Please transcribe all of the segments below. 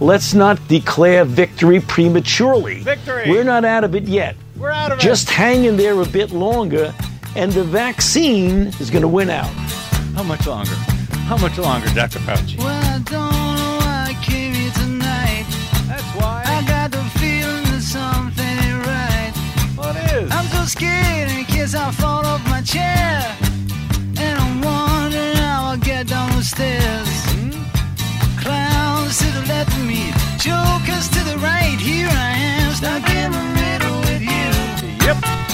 let's not declare victory prematurely. Victory! We're not out of it yet. We're out of it. Just hang in there a bit longer, and the vaccine is going to win out. How much longer? How much longer, Dr. Fauci? Well, I don't know why I came here tonight. That's why. I got the feeling that something ain't right. What is? I'm so scared in case I fall off my chair. And I'm wondering how I'll get down the stairs. Clowns to the left of me, jokers to the right. Here I am, stuck in the middle with you. Yep.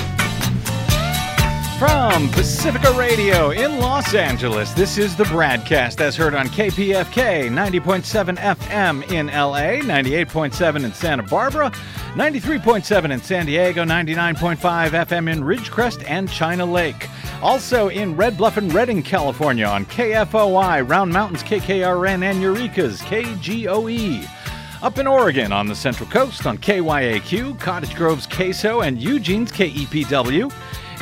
From Pacifica Radio in Los Angeles, this is the BradCast as heard on KPFK 90.7 FM in LA, 98.7 in Santa Barbara, 93.7 in San Diego, 99.5 FM in Ridgecrest and China Lake. Also in Red Bluff and Redding, California on KFOI, Round Mountains KKRN and Eureka's KGOE. Up in Oregon on the Central Coast on KYAQ, Cottage Grove's KSO, and Eugene's KEPW.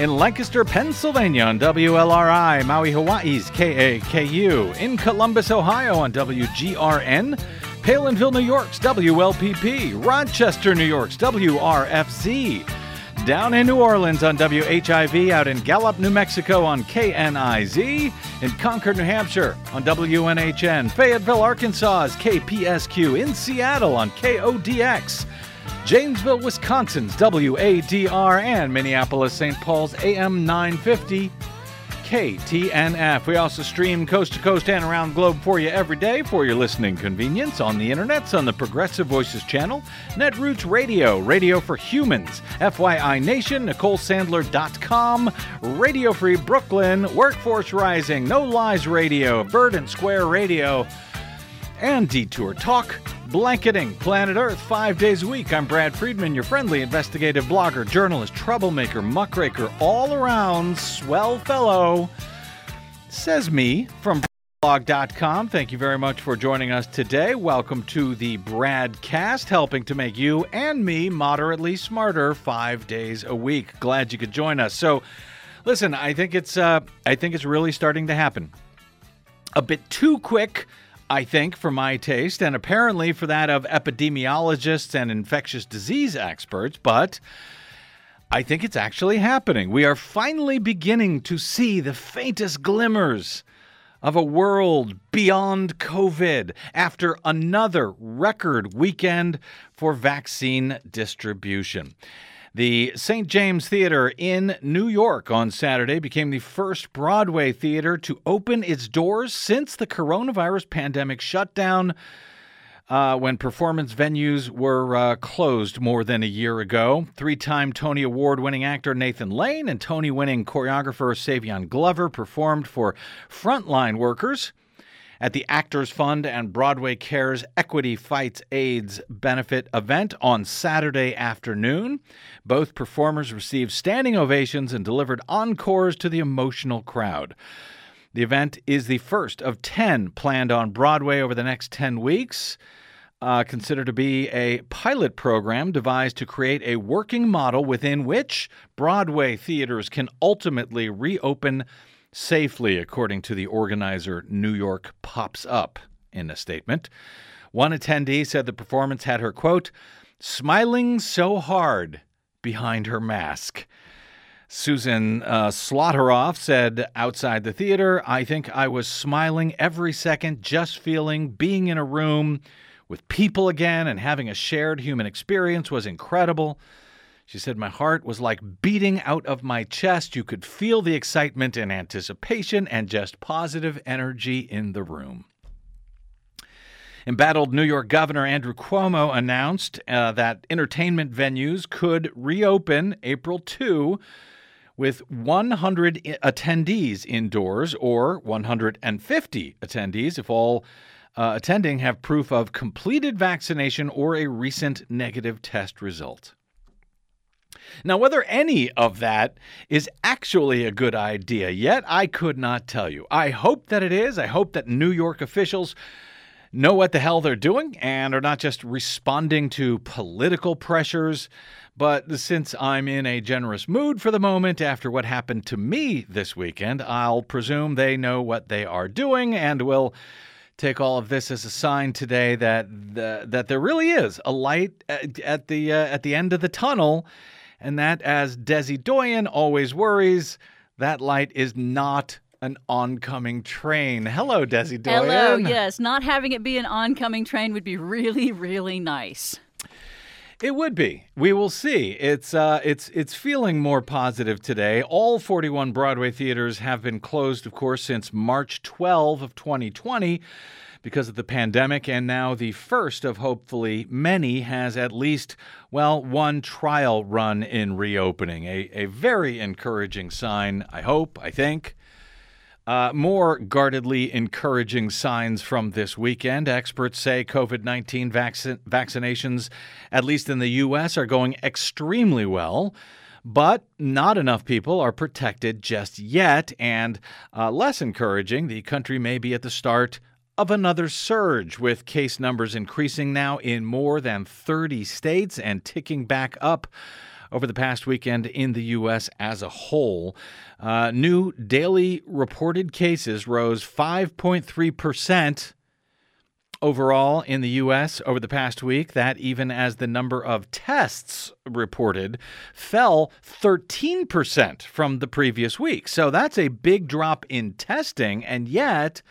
In Lancaster, Pennsylvania on WLRI, Maui, Hawaii's KAKU. In Columbus, Ohio on WGRN. Palenville, New York's WLPP. Rochester, New York's WRFZ. Down in New Orleans on WHIV, out in Gallup, New Mexico on KNIZ, in Concord, New Hampshire on WNHN, Fayetteville, Arkansas's KPSQ, in Seattle on KODX, Janesville, Wisconsin's WADR, and Minneapolis, St. Paul's AM 950. KTNF. We also stream coast to coast and around globe for you every day for your listening convenience on the internets on the Progressive Voices channel, Netroots Radio, Radio for Humans, FYI Nation, NicoleSandler.com, Radio Free Brooklyn, Workforce Rising, No Lies Radio, Bird and Square Radio, and Detour Talk. Blanketing Planet Earth five days a week. I'm Brad Friedman, your friendly investigative blogger, journalist, troublemaker, muckraker, all around swell fellow. Says me from blog.com. Thank you very much for joining us today. Welcome to the Bradcast, helping to make you and me moderately smarter five days a week. Glad you could join us. So, listen, I think it's uh, I think it's really starting to happen. A bit too quick I think, for my taste, and apparently for that of epidemiologists and infectious disease experts, but I think it's actually happening. We are finally beginning to see the faintest glimmers of a world beyond COVID after another record weekend for vaccine distribution. The St. James Theater in New York on Saturday became the first Broadway theater to open its doors since the coronavirus pandemic shutdown. Uh, when performance venues were uh, closed more than a year ago. Three time Tony Award winning actor Nathan Lane and Tony winning choreographer Savion Glover performed for frontline workers at the Actors Fund and Broadway Cares Equity Fights AIDS benefit event on Saturday afternoon. Both performers received standing ovations and delivered encores to the emotional crowd. The event is the first of 10 planned on Broadway over the next 10 weeks. Uh, considered to be a pilot program devised to create a working model within which Broadway theaters can ultimately reopen safely, according to the organizer New York Pops Up in a statement. One attendee said the performance had her, quote, smiling so hard behind her mask. Susan uh, said outside the theater, I think I was smiling every second, just feeling being in a room with people again and having a shared human experience was incredible. She said, My heart was like beating out of my chest. You could feel the excitement and anticipation and just positive energy in the room. Embattled New York Governor Andrew Cuomo announced uh, that entertainment venues could reopen April 2 with 100 attendees indoors or 150 attendees if all uh, attending have proof of completed vaccination or a recent negative test result. Now, whether any of that is actually a good idea yet, I could not tell you. I hope that it is. I hope that New York officials know what the hell they're doing and are not just responding to political pressures. But since I'm in a generous mood for the moment after what happened to me this weekend, I'll presume they know what they are doing and will take all of this as a sign today that the, that there really is a light at, at the uh, at the end of the tunnel, and that, as Desi Doyen always worries, that light is not an oncoming train. Hello, Desi Doyen. Hello, yes. Not having it be an oncoming train would be really, really nice. It would be. We will see. It's uh, it's it's feeling more positive today. All 41 Broadway theaters have been closed, of course, since March 12 of 2020 because of the pandemic, and now the first of hopefully many has at least well one trial run in reopening. A a very encouraging sign. I hope. I think. Uh, more guardedly encouraging signs from this weekend. Experts say COVID 19 vaccinations, at least in the U.S., are going extremely well. But not enough people are protected just yet. And uh, less encouraging, the country may be at the start of another surge, with case numbers increasing now in more than 30 states and ticking back up over the past weekend in the U.S. as a whole. Uh, new daily reported cases rose 5.3% overall in the U.S. over the past week. That, even as the number of tests reported, fell 13% from the previous week. So that's a big drop in testing, and yet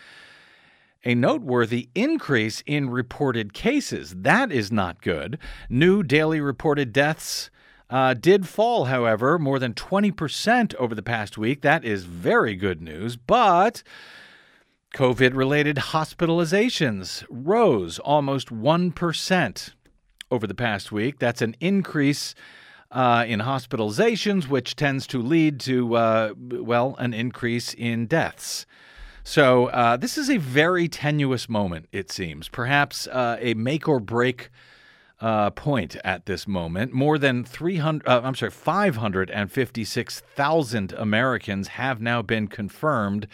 a noteworthy increase in reported cases. That is not good. New daily reported deaths uh, did fall, however, more than 20% over the past week. That is very good news. But COVID related hospitalizations rose almost 1% over the past week. That's an increase. Uh, in hospitalizations, which tends to lead to, uh, well, an increase in deaths. So, uh, this is a very tenuous moment, it seems. Perhaps uh, a make or break uh, point at this moment. More than 300, uh, I'm sorry, 556,000 Americans have now been confirmed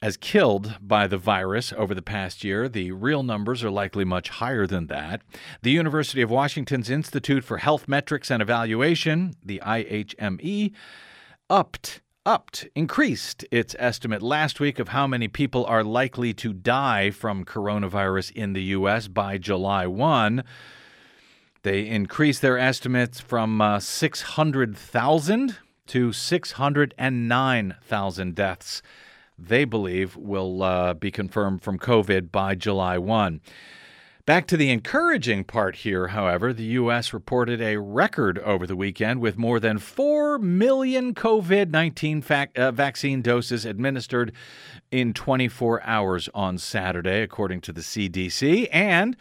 as killed by the virus over the past year. The real numbers are likely much higher than that. The University of Washington's Institute for Health Metrics and Evaluation, the IHME, upped upped, increased its estimate last week of how many people are likely to die from coronavirus in the U.S. by July 1. They increased their estimates from uh, 600,000 to 609,000 deaths they believe will uh, be confirmed from COVID by July 1. Back to the encouraging part here, however, the U.S. reported a record over the weekend with more than 4 million COVID 19 fac- uh, vaccine doses administered in 24 hours on Saturday, according to the CDC. And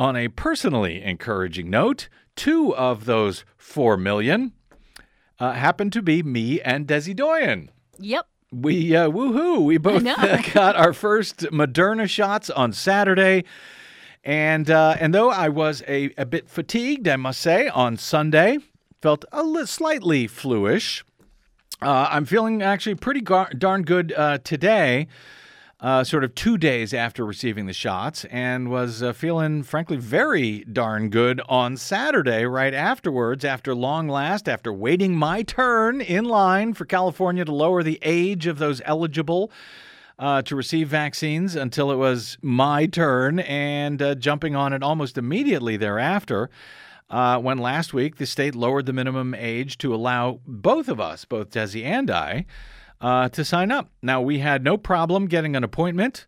on a personally encouraging note, two of those 4 million uh, happen to be me and Desi Doyen. Yep. We, uh, woohoo, we both got our first Moderna shots on Saturday. And, uh, and though I was a, a bit fatigued, I must say, on Sunday, felt a little slightly fluish. Uh, I'm feeling actually pretty gar- darn good uh, today uh, sort of two days after receiving the shots and was uh, feeling, frankly, very darn good on Saturday, right afterwards, after long last, after waiting my turn in line for California to lower the age of those eligible. Uh, to receive vaccines until it was my turn and uh, jumping on it almost immediately thereafter. Uh, when last week the state lowered the minimum age to allow both of us, both Desi and I, uh, to sign up. Now, we had no problem getting an appointment.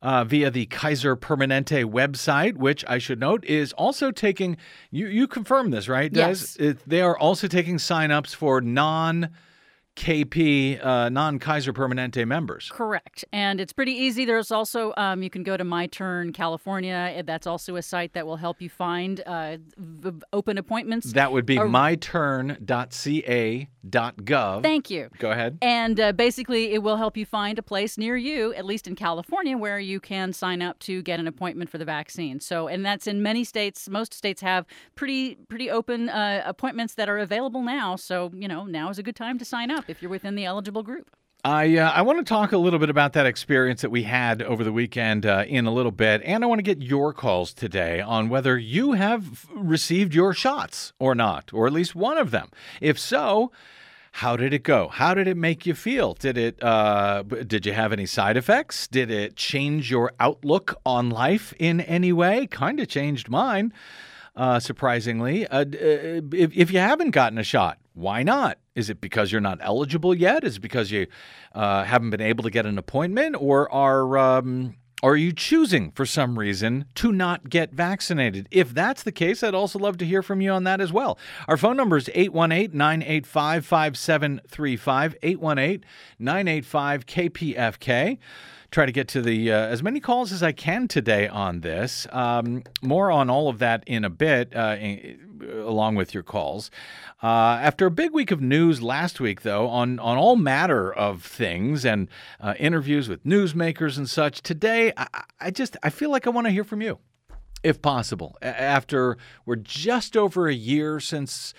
Uh, via the Kaiser Permanente website, which I should note is also taking, you, you confirm this, right? Des? Yes. It, they are also taking signups for non KP, uh, non Kaiser Permanente members. Correct. And it's pretty easy. There's also, um, you can go to My Turn California. That's also a site that will help you find uh, v- open appointments. That would be Or- myturn.ca.gov. Thank you. Go ahead. And uh, basically, it will help you find a place near you, at least in California, where you can sign up to get an appointment for the vaccine. So, and that's in many states. Most states have pretty pretty open uh, appointments that are available now. So, you know, now is a good time to sign up if you're within the eligible group. I uh, I want to talk a little bit about that experience that we had over the weekend uh, in a little bit, and I want to get your calls today on whether you have received your shots or not, or at least one of them. If so, How did it go? How did it make you feel? Did it? Uh, did you have any side effects? Did it change your outlook on life in any way? Kind of changed mine, uh, surprisingly. Uh, uh, if, if you haven't gotten a shot, why not? Is it because you're not eligible yet? Is it because you uh, haven't been able to get an appointment, or are um, are you choosing for some reason to not get vaccinated? If that's the case, I'd also love to hear from you on that as well. Our phone number is 818 985 5735, 818 985 KPFK. Try to get to the uh, as many calls as I can today on this. Um, more on all of that in a bit, uh, along with your calls. Uh, after a big week of news last week, though, on, on all matter of things and uh, interviews with newsmakers and such, today I, I just I feel like I want to hear from you, if possible. After we're just over a year since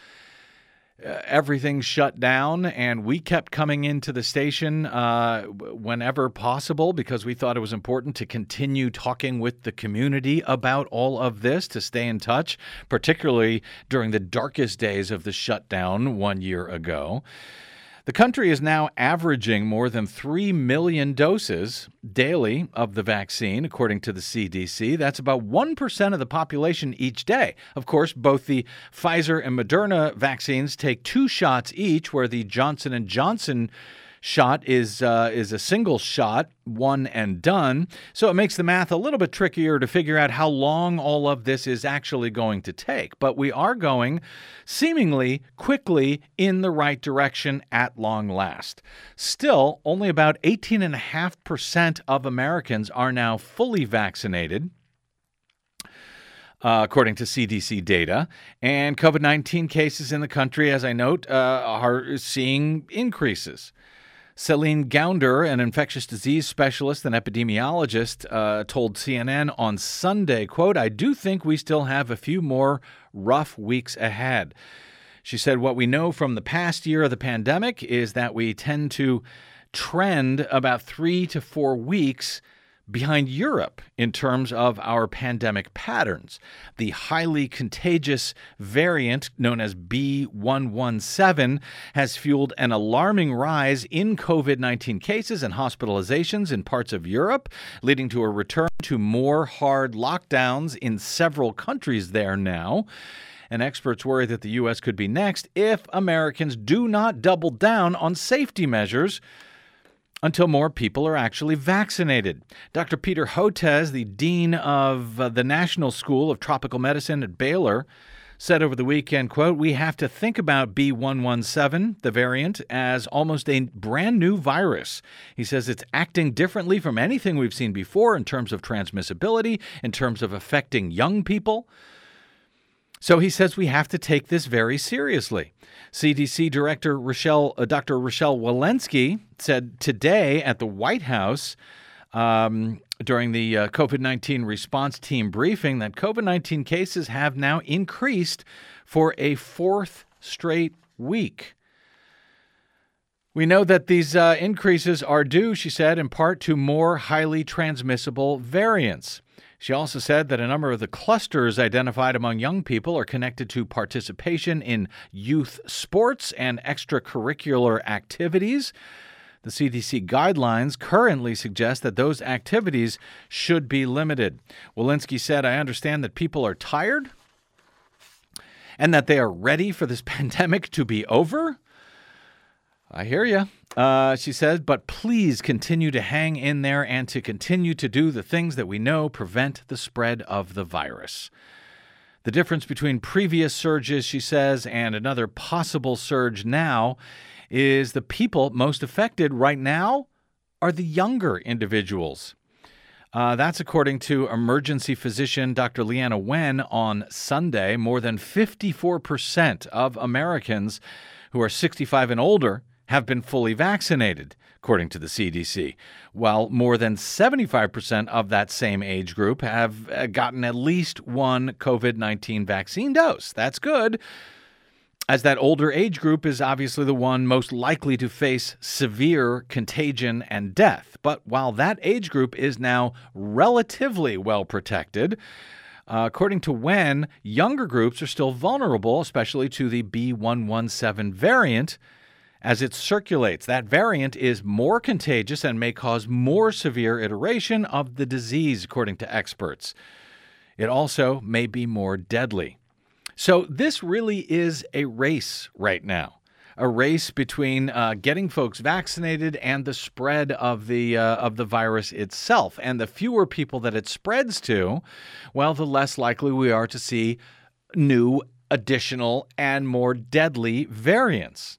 uh, everything shut down, and we kept coming into the station uh, whenever possible because we thought it was important to continue talking with the community about all of this, to stay in touch, particularly during the darkest days of the shutdown one year ago. The country is now averaging more than 3 million doses daily of the vaccine, according to the CDC. That's about 1% of the population each day. Of course, both the Pfizer and Moderna vaccines take two shots each, where the Johnson & Johnson shot is uh, is a single shot, one and done. So it makes the math a little bit trickier to figure out how long all of this is actually going to take. But we are going seemingly quickly in the right direction at long last. Still, only about 18.5% of Americans are now fully vaccinated uh, according to CDC data. And COVID 19 cases in the country, as I note, uh, are seeing increases. Celine Gounder, an infectious disease specialist and epidemiologist, uh, told CNN on Sunday, quote, I do think we still have a few more rough weeks ahead. She said, What we know from the past year of the pandemic is that we tend to trend about three to four weeks behind Europe in terms of our pandemic patterns. The highly contagious variant known as B117 has fueled an alarming rise in COVID 19 cases and hospitalizations in parts of Europe, leading to a return to more hard lockdowns in several countries there now. And experts worry that the U.S. could be next if Americans do not double down on safety measures until more people are actually vaccinated. Dr. Peter Hotez, the dean of uh, the National School of Tropical Medicine at Baylor, said over the weekend, quote, "We have to think about B117, the variant, as almost a brand new virus." He says it's acting differently from anything we've seen before in terms of transmissibility, in terms of affecting young people. So he says we have to take this very seriously. CDC Director Rochelle, uh, Dr. Rochelle Walensky said today at the White House um, during the uh, COVID 19 response team briefing that COVID 19 cases have now increased for a fourth straight week. We know that these uh, increases are due, she said, in part to more highly transmissible variants. She also said that a number of the clusters identified among young people are connected to participation in youth sports and extracurricular activities. The CDC guidelines currently suggest that those activities should be limited. Walensky said, I understand that people are tired and that they are ready for this pandemic to be over. I hear you. Uh, she says, but please continue to hang in there and to continue to do the things that we know prevent the spread of the virus. The difference between previous surges, she says, and another possible surge now is the people most affected right now are the younger individuals. Uh, that's according to emergency physician Dr. Leana Wen on Sunday. More than 54% of Americans who are 65 and older have been fully vaccinated, according to the CDC, while more than 75% of that same age group have uh, gotten at least one COVID 19 vaccine dose. That's good, as that older age group is obviously the one most likely to face severe contagion and death. But while that age group is now relatively well protected, uh, according to Wen, younger groups are still vulnerable, especially to the B117 variant as it circulates. That variant is more contagious and may cause more severe iteration of the disease, according to experts. It also may be more deadly. So, this really is a race right now a race between uh, getting folks vaccinated and the spread of the uh, of the virus itself. And the fewer people that it spreads to, well, the less likely we are to see new, additional, and more deadly variants.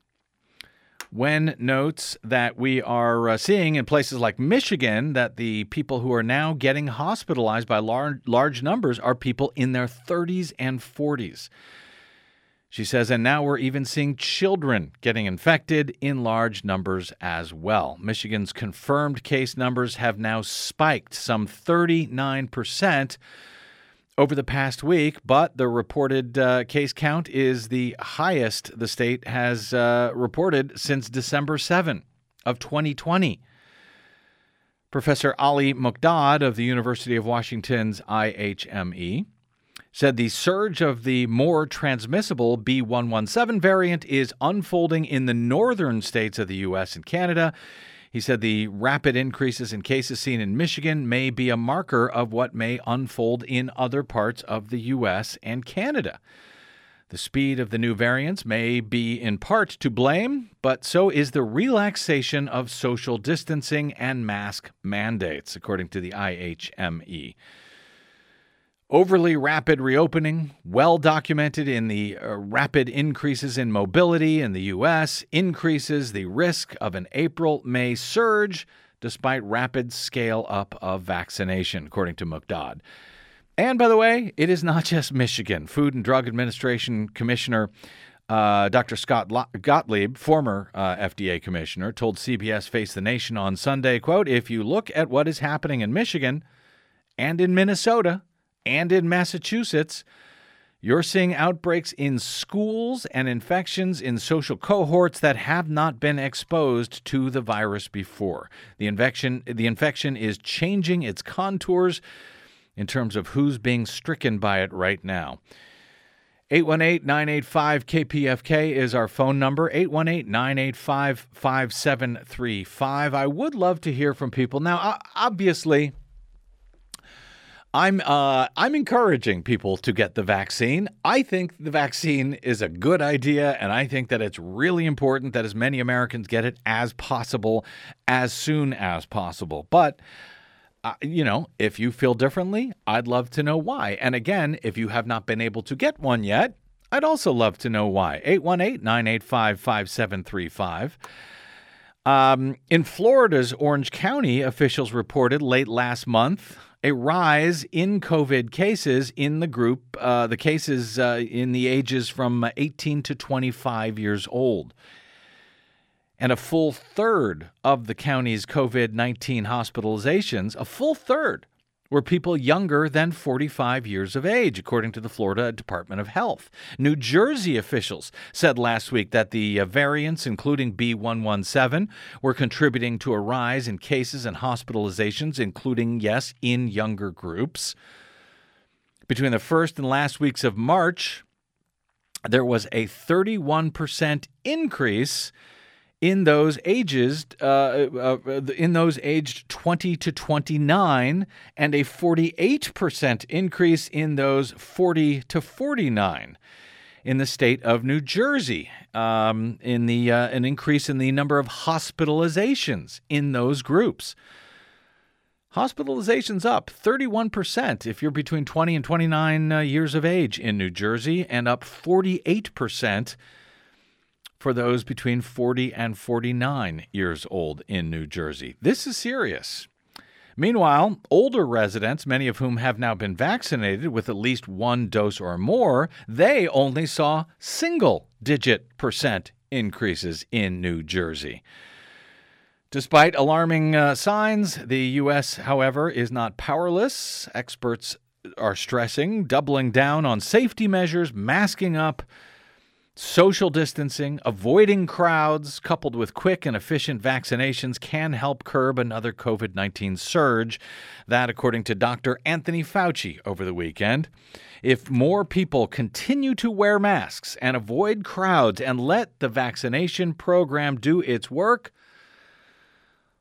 Wen notes that we are uh, seeing in places like Michigan that the people who are now getting hospitalized by large, large numbers are people in their 30s and 40s. She says, and now we're even seeing children getting infected in large numbers as well. Michigan's confirmed case numbers have now spiked some 39% over the past week, but the reported uh, case count is the highest the state has uh, reported since December 7 of 2020. Professor Ali Mokdad of the University of Washington's IHME said the surge of the more transmissible B117 variant is unfolding in the northern states of the U.S. and Canada. He said the rapid increases in cases seen in Michigan may be a marker of what may unfold in other parts of the U.S. and Canada. The speed of the new variants may be in part to blame, but so is the relaxation of social distancing and mask mandates, according to the IHME. Overly rapid reopening, well documented in the uh, rapid increases in mobility in the U.S., increases the risk of an April May surge despite rapid scale up of vaccination, according to Mokdad. And by the way, it is not just Michigan. Food and Drug Administration Commissioner uh, Dr. Scott Gottlieb, former uh, FDA commissioner, told CBS Face the Nation on Sunday, quote, if you look at what is happening in Michigan and in Minnesota, and in Massachusetts, you're seeing outbreaks in schools and infections in social cohorts that have not been exposed to the virus before. The infection, the infection is changing its contours in terms of who's being stricken by it right now. 818 985 KPFK is our phone number, 818 985 5735. I would love to hear from people. Now, obviously, I'm uh, I'm encouraging people to get the vaccine. I think the vaccine is a good idea, and I think that it's really important that as many Americans get it as possible, as soon as possible. But uh, you know, if you feel differently, I'd love to know why. And again, if you have not been able to get one yet, I'd also love to know why. 818 985 5735. Um, in Florida's Orange County, officials reported late last month a rise in COVID cases in the group, uh, the cases uh, in the ages from 18 to 25 years old. And a full third of the county's COVID 19 hospitalizations, a full third, were people younger than 45 years of age, according to the Florida Department of Health. New Jersey officials said last week that the uh, variants, including B117, were contributing to a rise in cases and hospitalizations, including, yes, in younger groups. Between the first and last weeks of March, there was a 31% increase in those ages, uh, uh, uh in those aged 20 to 29, and a 48% increase in those 40 to 49 in the state of New Jersey, um, in the uh, an increase in the number of hospitalizations in those groups. Hospitalizations up 31% if you're between 20 and 29 uh, years of age in New Jersey, and up 48% for those between 40 and 49 years old in New Jersey. This is serious. Meanwhile, older residents, many of whom have now been vaccinated with at least one dose or more, they only saw single digit percent increases in New Jersey. Despite alarming uh, signs, the U.S., however, is not powerless. Experts are stressing doubling down on safety measures, masking up, Social distancing, avoiding crowds, coupled with quick and efficient vaccinations, can help curb another COVID 19 surge. That, according to Dr. Anthony Fauci over the weekend. If more people continue to wear masks and avoid crowds and let the vaccination program do its work,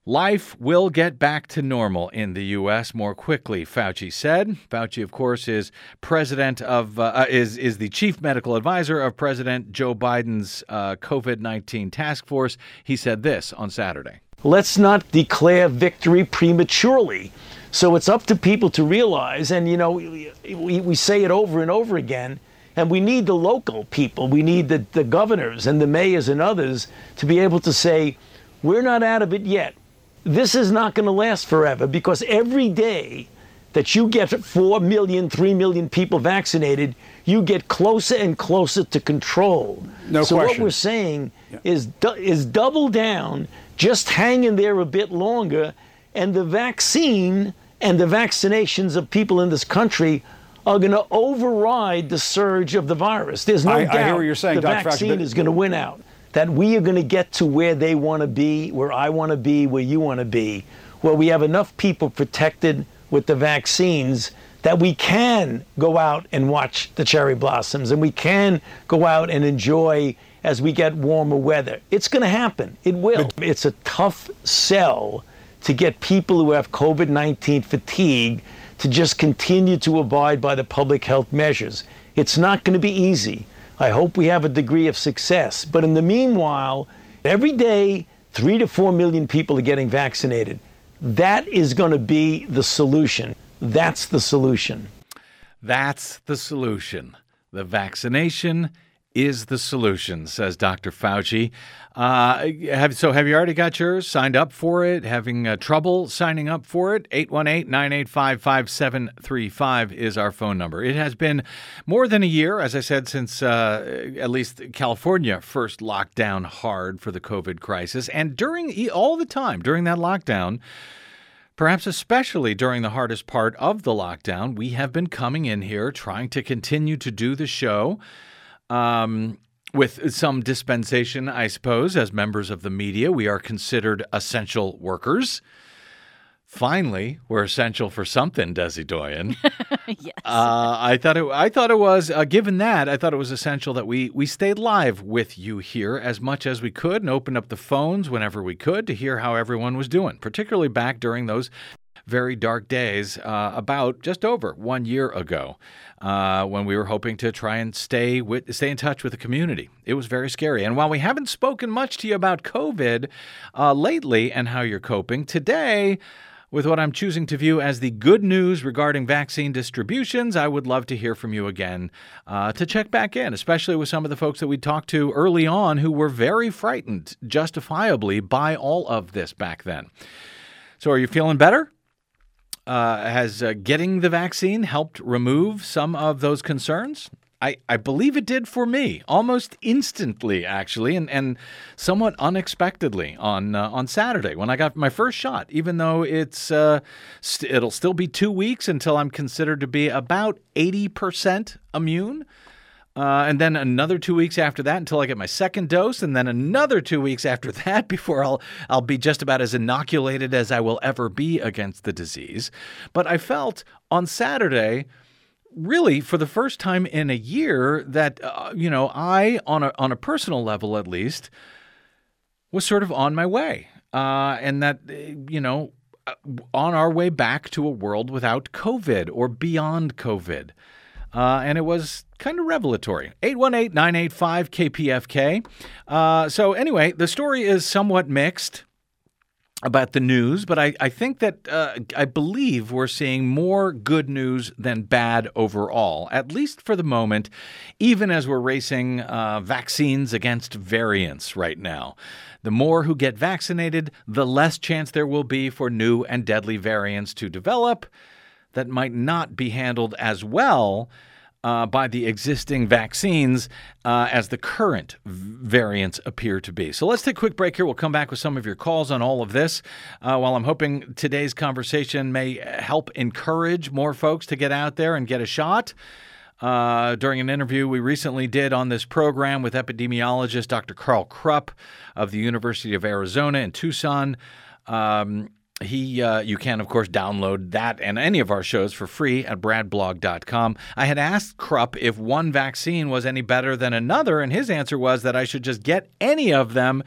Life will get back to normal in the U.S. more quickly, Fauci said. Fauci, of course, is president of uh, uh is is the chief medical advisor of President Joe Biden's uh, COVID nineteen task force. He said this on Saturday. Let's not declare victory prematurely. So it's up to people to realize, and you know, we, we say it over and over again. And we need the local people, we need the, the governors and the mayors and others to be able to say, we're not out of it yet this is not going to last forever because every day that you get 4 million, 3 million people vaccinated, you get closer and closer to control. No so question. what we're saying yeah. is is double down, just hang in there a bit longer, and the vaccine and the vaccinations of people in this country are going to override the surge of the virus. There's no I, doubt I hear what you're saying, the Dr. vaccine is going to win out that we are going to get to where they want to be, where I want to be, where you want to be, where we have enough people protected with the vaccines that we can go out and watch the cherry blossoms and we can go out and enjoy as we get warmer weather. It's going to happen. It will. It's a tough sell to get people who have COVID 19 fatigue to just continue to abide by the public health measures. It's not going to be easy. I hope we have a degree of success. But in the meanwhile, every day, three to four million people are getting vaccinated. That is going to be the solution. That's the solution. That's the solution. The vaccination is the solution, says Dr. Fauci. Uh, have, so, have you already got yours? Signed up for it? Having uh, trouble signing up for it? 818 985 5735 is our phone number. It has been more than a year, as I said, since uh, at least California first locked down hard for the COVID crisis. And during all the time, during that lockdown, Perhaps especially during the hardest part of the lockdown, we have been coming in here trying to continue to do the show um, with some dispensation, I suppose, as members of the media, we are considered essential workers. Finally, we're essential for something, Desi Doyen. yes. Uh, I thought it. I thought it was. Uh, given that, I thought it was essential that we we stayed live with you here as much as we could and opened up the phones whenever we could to hear how everyone was doing, particularly back during those very dark days uh, about just over one year ago uh, when we were hoping to try and stay with, stay in touch with the community. It was very scary. And while we haven't spoken much to you about COVID uh, lately and how you're coping, today, with what I'm choosing to view as the good news regarding vaccine distributions, I would love to hear from you again uh, to check back in, especially with some of the folks that we talked to early on who were very frightened, justifiably, by all of this back then. So, are you feeling better? Uh, has uh, getting the vaccine helped remove some of those concerns? I, I believe it did for me almost instantly, actually, and, and somewhat unexpectedly on uh, on Saturday when I got my first shot. Even though it's uh, st- it'll still be two weeks until I'm considered to be about eighty percent immune. Uh, and then another two weeks after that until I get my second dose, and then another two weeks after that before I'll I'll be just about as inoculated as I will ever be against the disease. But I felt on Saturday, really for the first time in a year, that uh, you know I on a on a personal level at least was sort of on my way, uh, and that you know uh, on our way back to a world without COVID or beyond COVID. Uh, and it was kind of revelatory. 818 985 KPFK. Uh, so, anyway, the story is somewhat mixed about the news, but I, I think that uh, I believe we're seeing more good news than bad overall, at least for the moment, even as we're racing uh, vaccines against variants right now. The more who get vaccinated, the less chance there will be for new and deadly variants to develop that might not be handled as well uh, by the existing vaccines uh, as the current variants appear to be. So let's take a quick break here. We'll come back with some of your calls on all of this. Uh, while I'm hoping today's conversation may help encourage more folks to get out there and get a shot. uh, during an interview we recently did on this program with epidemiologist Dr. Karl Krupp of the University of Arizona in Tucson. Um, he, uh, you can of course download that and any of our shows for free at bradblog.com. I had asked Krupp if one vaccine was any better than another, and his answer was that I should just get any of them.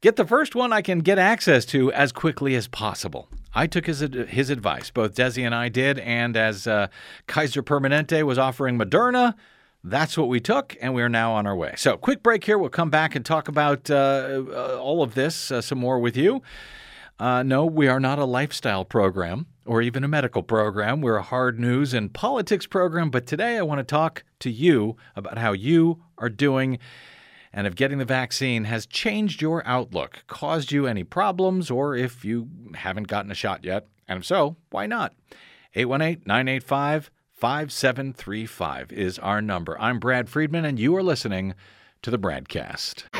Get the first one I can get access to as quickly as possible. I took his his advice. Both Desi and I did, and as uh, Kaiser Permanente was offering Moderna, that's what we took, and we are now on our way. So, quick break here. We'll come back and talk about uh, uh, all of this uh, some more with you. Uh, no, we are not a lifestyle program or even a medical program. We're a hard news and politics program. But today I want to talk to you about how you are doing and if getting the vaccine has changed your outlook, caused you any problems, or if you haven't gotten a shot yet. And if so, why not? 818 985 5735 is our number. I'm Brad Friedman, and you are listening to the BradCast.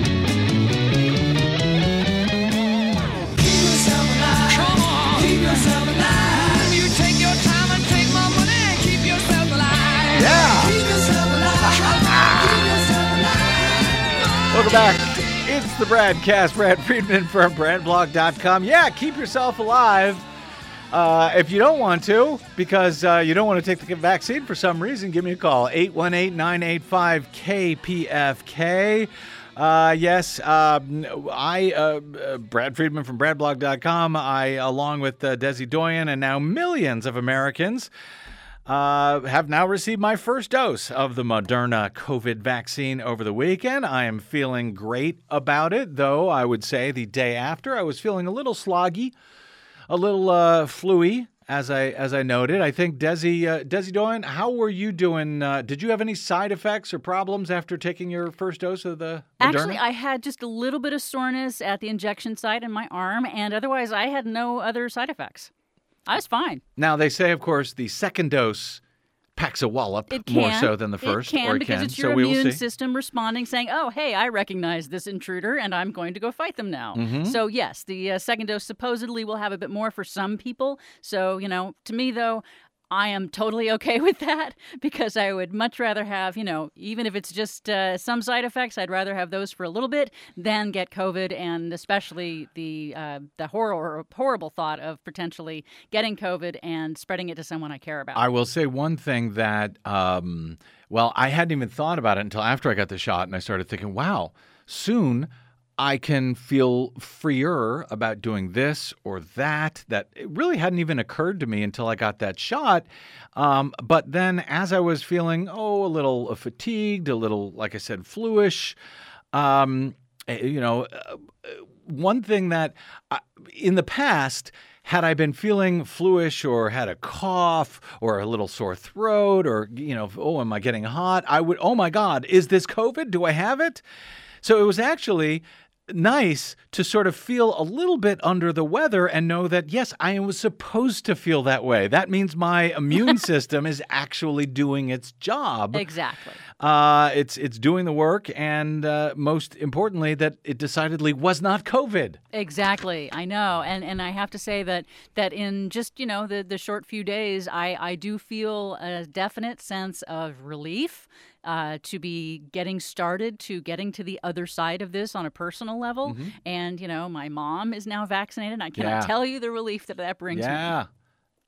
Welcome back. It's the Bradcast. Brad Friedman from BradBlog.com. Yeah, keep yourself alive. Uh, if you don't want to, because uh, you don't want to take the vaccine for some reason, give me a call 818 985 KPFK. Uh, yes, um, I, uh, uh, Brad Friedman from BradBlog.com, I, along with uh, Desi Doyen and now millions of Americans, uh, have now received my first dose of the Moderna COVID vaccine over the weekend. I am feeling great about it, though I would say the day after I was feeling a little sloggy, a little uh, fluey. As I as I noted, I think Desi uh, Desi Doyen, how were you doing? Uh, did you have any side effects or problems after taking your first dose of the Moderna? Actually, I had just a little bit of soreness at the injection site in my arm, and otherwise, I had no other side effects. I was fine. now they say, of course, the second dose packs a wallop can more so than the first, It can or it because can. it's your will immune system responding, saying, "Oh, hey, I recognize this intruder, and I'm going to go fight them now." Mm-hmm. So yes, the uh, second dose supposedly will have a bit more for some people. So you know, to me though. I am totally okay with that because I would much rather have, you know, even if it's just uh, some side effects, I'd rather have those for a little bit than get COVID, and especially the uh, the horror horrible thought of potentially getting COVID and spreading it to someone I care about. I will say one thing that, um, well, I hadn't even thought about it until after I got the shot, and I started thinking, wow, soon I can feel freer about doing this or that. That it really hadn't even occurred to me until I got that shot. Um, but then, as I was feeling, oh, a little fatigued, a little, like I said, fluish, um, eh, you know, uh, one thing that I, in the past, had I been feeling fluish or had a cough or a little sore throat or, you know, oh, am I getting hot? I would, oh my God, is this COVID? Do I have it? So it was actually nice to sort of feel a little bit under the weather and know that, yes, I was supposed to feel that way. That means my immune system is actually doing its job. exactly. Uh, it's it's doing the work, and uh, most importantly, that it decidedly was not COVID. Exactly, I know, and and I have to say that that in just you know the the short few days, I I do feel a definite sense of relief uh, to be getting started, to getting to the other side of this on a personal level, and you know my mom is now vaccinated. and I cannot Yeah. tell you the relief that that brings me. Yeah,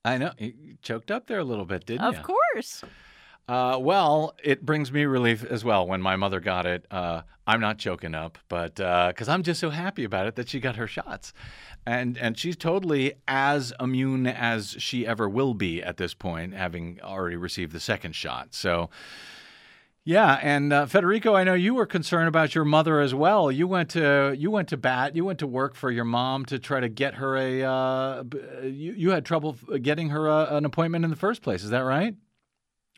I know. You choked up there a little bit, didn't Of you? Of course. Uh, well, it brings me relief as well when my mother got it. Uh, I'm not choking up, but because I'm just so happy about it that she got her shots, and and she's totally as immune as she ever will be at this point, having already received the second shot. So. Yeah, and uh, Federico, I know you were concerned about your mother as well. You went to you went to bat. You went to work for your mom to try to get her a. Uh, you you had trouble getting her a, an appointment in the first place. Is that right?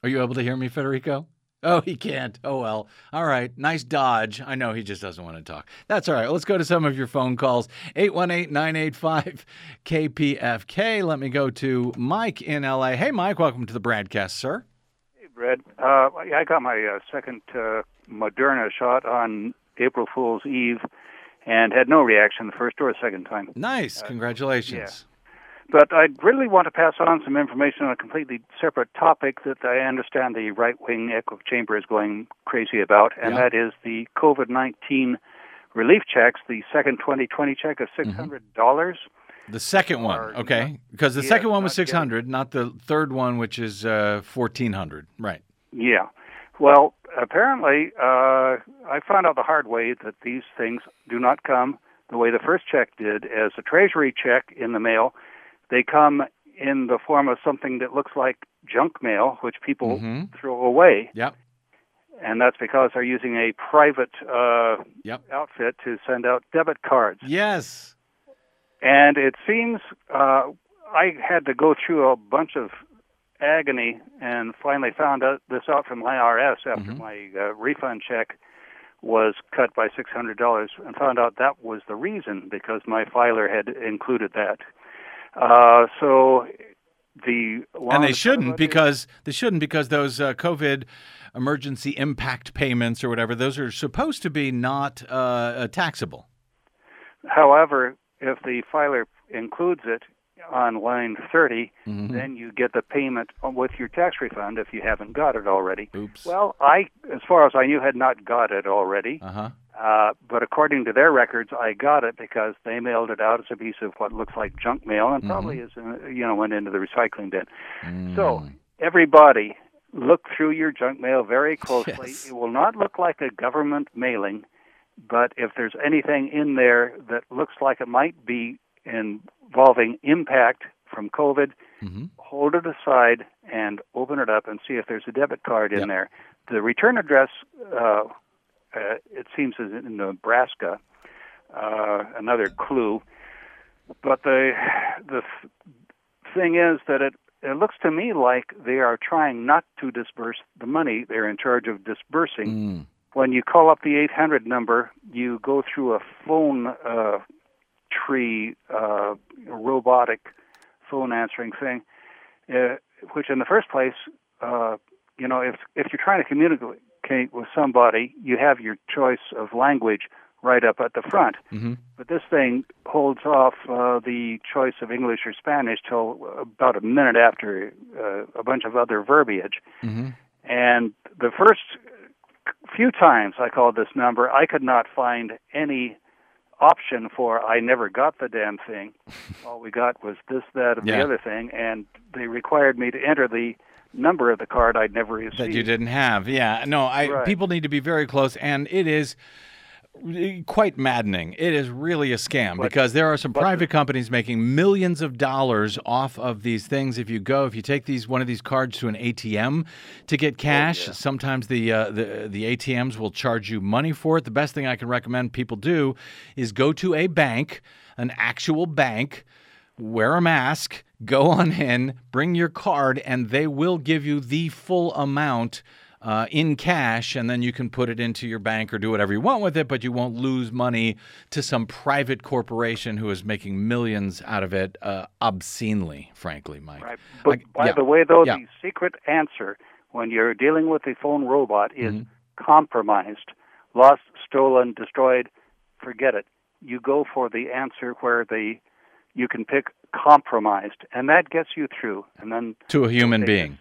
Are you able to hear me, Federico? Oh, he can't. Oh well. All right. Nice dodge. I know he just doesn't want to talk. That's all right. Let's go to some of your phone calls. 818-985-KPFK. Let me go to Mike in LA. Hey Mike, welcome to the BradCast, sir. Brad. Uh, I got my uh, second uh, Moderna shot on April Fool's Eve and had no reaction the first or second time. Nice. Congratulations. But I really want to pass on some information on a completely separate topic that I understand the right wing echo chamber is going crazy about, and Yeah. that is the COVID 19 relief checks, the second 2020 check of $600. dollars The second one, Or okay? not- Because the yeah, second one was getting- 600, not the third one, which is uh, 1400. Right. Yeah. Well, apparently, uh, I found out the hard way that these things do not come the way the first check did as a treasury check in the mail. They come in the form of something that looks like junk mail, which people Mhm. throw away. Yep. And that's because they're using a private uh, Yep. outfit to send out debit cards. Yes. And it seems uh, I had to go through a bunch of agony and finally found out this out from IRS after my uh, refund check was cut by $600 and found out that was the reason because my filer had included that. Uh, so the and they and short of shouldn't because they shouldn't because those uh, COVID emergency impact payments or whatever those are supposed to be not uh, taxable. However, if the filer includes it on line 30, Mm-hmm. then you get the payment with your tax refund if you haven't got it already. Oops. Well, I, as far as I knew, had not got it already. Uh huh. Uh, but according to their records, I got it because they mailed it out as a piece of what looks like junk mail, and probably is, uh, you know, went into the recycling bin. So everybody, look through your junk mail very closely. Yes. It will not look like a government mailing, but if there's anything in there that looks like it might be involving impact from COVID, Mhm. hold it aside and open it up and see if there's a debit card in Yep. there. The return address, uh, uh, it seems, is in Nebraska. Uh, another clue, but the the thing is that it it looks to me like they are trying not to disperse the money they're in charge of dispersing. When you call up the 800 number, you go through a phone uh, tree, uh, robotic phone answering thing, uh, which in the first place, uh, you know, if if you're trying to communicate with somebody, you have your choice of language right up at the front. Mm-hmm. But this thing holds off uh, the choice of English or Spanish till about a minute after uh, a bunch of other verbiage. Mm-hmm. And the first few times I called this number, I could not find any option for I never got the damn thing. All we got was this, that, and Yeah. the other thing, and they required me to enter the number of the card I'd never received. that you didn't have. Yeah, no, I Right. people need to be very close, and it is quite maddening. It is really a scam because there are some private companies making millions of dollars off of these things. If you go, if you take these one of these cards to an ATM to get cash, sometimes the uh, the the ATMs will charge you money for it. The best thing I can recommend people do is go to a bank, an actual bank wear a mask, go on in, bring your card, and they will give you the full amount uh, in cash, and then you can put it into your bank or do whatever you want with it, but you won't lose money to some private corporation who is making millions out of it uh, obscenely, frankly, Mike. Right. But Like, by yeah. the way, though, Yeah. the secret answer when you're dealing with the phone robot is Mm-hmm. compromised, lost, stolen, destroyed. Forget it. You go for the answer where the you can pick compromised, and that gets you through. And then to a human being.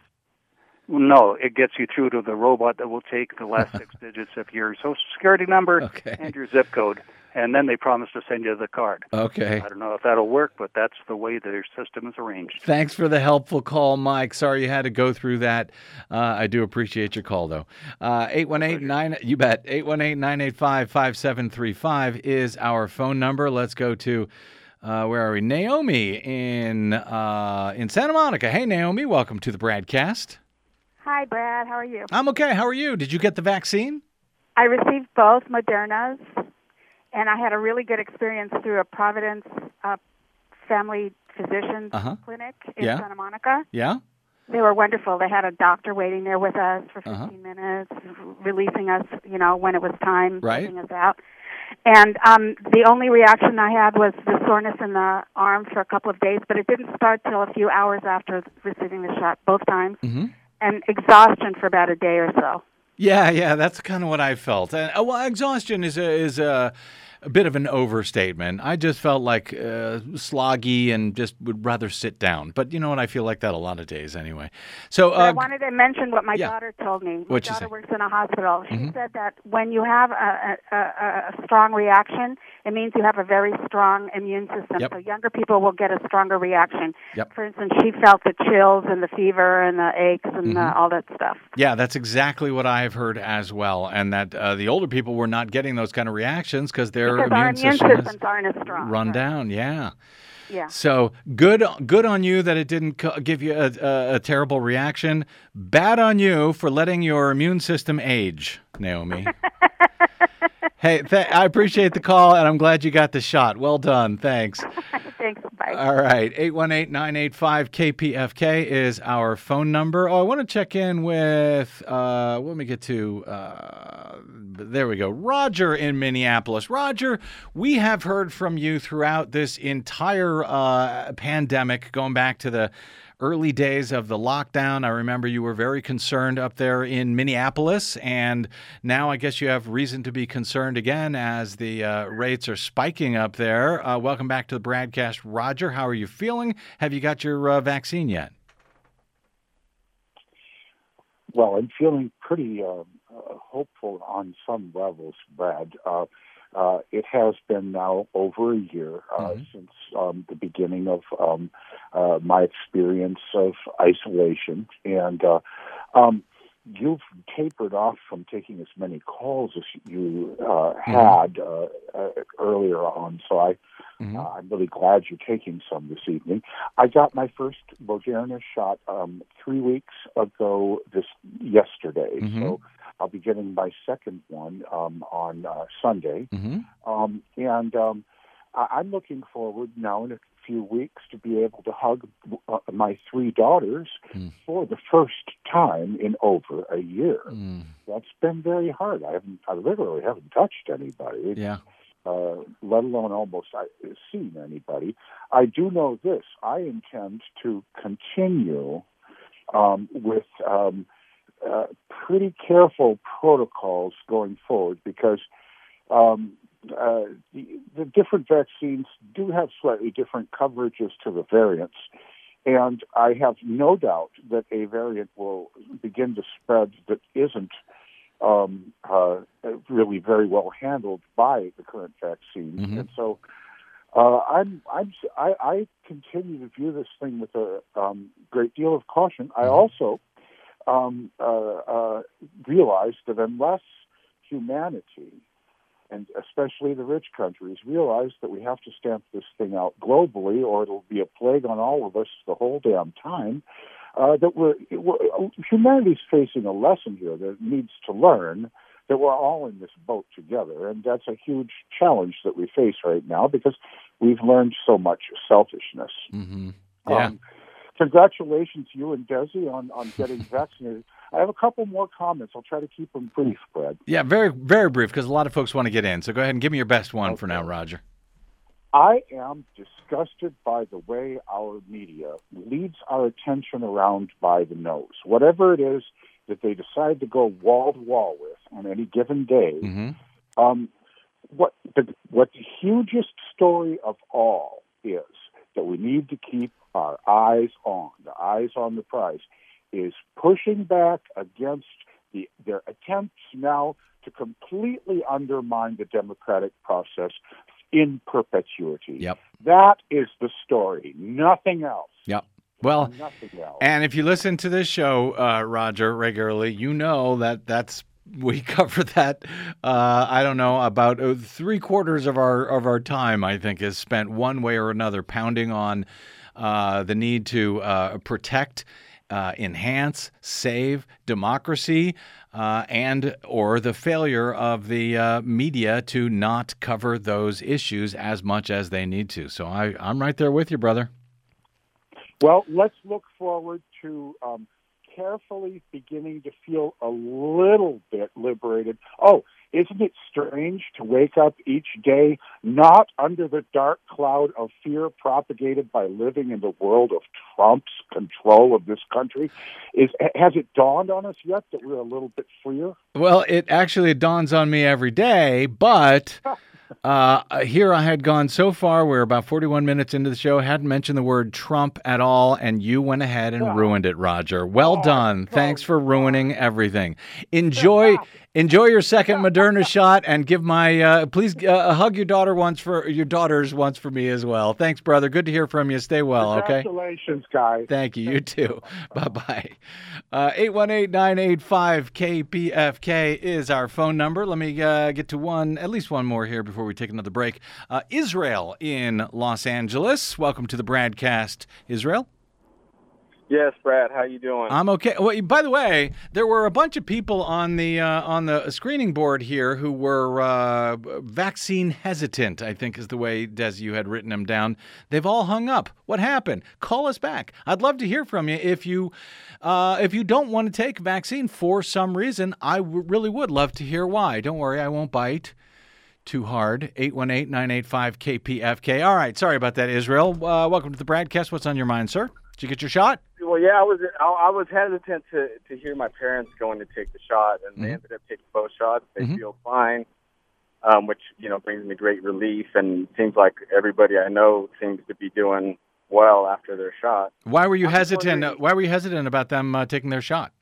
No, it gets you through to the robot that will take the last six digits of your social security number Okay. and your zip code, and then they promise to send you the card. Okay. I don't know if that'll work, but that's the way their system is arranged. Thanks for the helpful call, Mike. Sorry you had to go through that. Uh, I do appreciate your call, though. Uh, 818 you bet. 818 985 5735 is our phone number. Let's go to, uh, where are we? Naomi in, uh, in Santa Monica. Hey, Naomi, welcome to the broadcast. Hi, Brad. How are you? I'm okay. How are you? Did you get the vaccine? I received both Modernas, and I had a really good experience through a Providence uh, Family Physicians Uh-huh. Clinic in Yeah. Santa Monica. Yeah. They were wonderful. They had a doctor waiting there with us for 15 Uh-huh. minutes, releasing us, you know, when it was time, Right. us out. And um, the only reaction I had was the soreness in the arm for a couple of days, but it didn't start till a few hours after receiving the shot, both times, Mm-hmm. And exhaustion for about a day or so. Yeah, yeah, that's kind of what I felt. And uh, well, exhaustion is a, is a, a bit of an overstatement. I just felt like uh, sloggy and just would rather sit down. But you know what? I feel like that a lot of days anyway. So But I uh, wanted to mention what my yeah. daughter told me. My What'd daughter works in a hospital. She Mhm. said that when you have a, a, a, strong reaction, it means you have a very strong immune system. Yep. So younger people will get a stronger reaction. Yep. For instance, she felt the chills and the fever and the aches and the, Mhm. all that stuff. yeah, that's exactly what I have heard as well. And that uh, the older people were not getting those kind of reactions because because our immune immune system systems aren't as strong. run Right. down. Yeah. Yeah. So good, good on you that it didn't give you a, a, a terrible reaction. Bad on you for letting your immune system age, Naomi. hey, th- I appreciate the call, and I'm glad you got the shot. Well done. Thanks. Thanks. Bye. All right, 818-985-KPFK is our phone number. Oh, I want to check in with, uh, let me get to, uh, there we go, Roger in Minneapolis. Roger, we have heard from you throughout this entire uh, pandemic, going back to the early days of the lockdown. I remember you were very concerned up there in Minneapolis, and now I guess you have reason to be concerned again as the uh, rates are spiking up there. Uh, welcome back to the broadcast, Roger. How are you feeling? Have you got your uh, vaccine yet? Well, I'm feeling pretty uh, uh, hopeful on some levels, Brad. Uh, it has been now over a year uh, Mhm. since um, the beginning of um, uh, my experience of isolation, and uh, um, you've tapered off from taking as many calls as you uh, had uh, uh, earlier on. So I, Mhm. uh, I'm really glad you're taking some this evening. I got my first Moderna shot um, three weeks ago this yesterday, Mhm. so I'll be getting my second one um, on uh, Sunday, Mm-hmm. um, and um, I- I'm looking forward now in a few weeks to be able to hug uh, my three daughters Mm. for the first time in over a year. Mm. That's been very hard. I haven't, I literally haven't touched anybody Yeah. uh, let alone almost uh, seen anybody. I do know this: I intend to continue um, with um, uh, pretty careful protocols going forward because um, uh, the, the different vaccines do have slightly different coverages to the variants. And I have no doubt that a variant will begin to spread that isn't um, uh, really very well handled by the current vaccines, Mhm. and so uh, I'm I'm I, I continue to view this thing with a um, great deal of caution. I also um, uh, uh, realize that unless humanity and especially the rich countries realize that we have to stamp this thing out globally, or it'll be a plague on all of us the whole damn time. Uh, that we're, we're humanity's facing a lesson here that needs to learn that we're all in this boat together, and that's a huge challenge that we face right now because we've learned so much selfishness. Mm-hmm. Yeah. Um, congratulations, you and Desi, on on getting vaccinated. I have a couple more comments. I'll try to keep them brief, Brad. yeah, very, very brief because a lot of folks want to get in. So go ahead and give me your best one for now, Roger. I am disgusted by the way our media leads our attention around by the nose. Whatever it is that they decide to go wall to wall with on any given day, Mm-hmm. um, what the what the hugest story of all is that we need to keep our eyes on, the eyes on the prize, is pushing back against the their attempts now to completely undermine the democratic process in perpetuity. Yep. That is the story. Nothing else. Yep. Well, Nothing else. And if you listen to this show, uh, Roger, regularly, you know that that's we cover that. Uh, I don't know about uh, three quarters of our of our time. I think is spent one way or another pounding on uh, the need to uh, protect. uh, enhance, save democracy, uh, and or the failure of the media to not cover those issues as much as they need to. So I, I'm right there with you, brother. Well, let's look forward to um, carefully beginning to feel a little bit liberated. Oh, isn't it strange to wake up each day not under the dark cloud of fear propagated by living in the world of Trump's control of this country? Is has it dawned on us yet that we're a little bit freer? Well, it actually dawns on me every day, but uh, here I had gone so far. We're about 41 minutes into the show, hadn't mentioned the word Trump at all, and you went ahead and ruined it, Roger. Well done. Thanks for ruining everything. Enjoy. Enjoy your second Moderna shot, and give my uh, please uh, hug your daughter once for your daughters once for me as well. Thanks, brother. Good to hear from you. Stay well. Okay. Congratulations, guys. Thank you. You too. bye bye. Uh, 818 985 KPFK is our phone number. Let me uh, get to one, at least one more here before we take another break. Uh, Israel in Los Angeles. Welcome to the broadcast, Israel. Yes, Brad. How you doing? I'm okay. Well, by the way, there were a bunch of people on the uh, on the screening board here who were uh, vaccine hesitant. I think is the way Des you had written them down. They've all hung up. What happened? Call us back. I'd love to hear from you if you uh, if you don't want to take vaccine for some reason. I w- really would love to hear why. Don't worry, I won't bite too hard. 818 985 KPFK. All right. Sorry about that, Israel. Uh, welcome to the broadcast. What's on your mind, sir? Did you get your shot? well, yeah, I was I, was hesitant to to hear my parents going to take the shot, and they Mhm. ended up taking both shots. They Mhm. feel fine, um, which you know brings me great relief, and seems like everybody I know seems to be doing well after their shot. Why were you I'm hesitant? wondering- Why were you hesitant about them uh, taking their shot?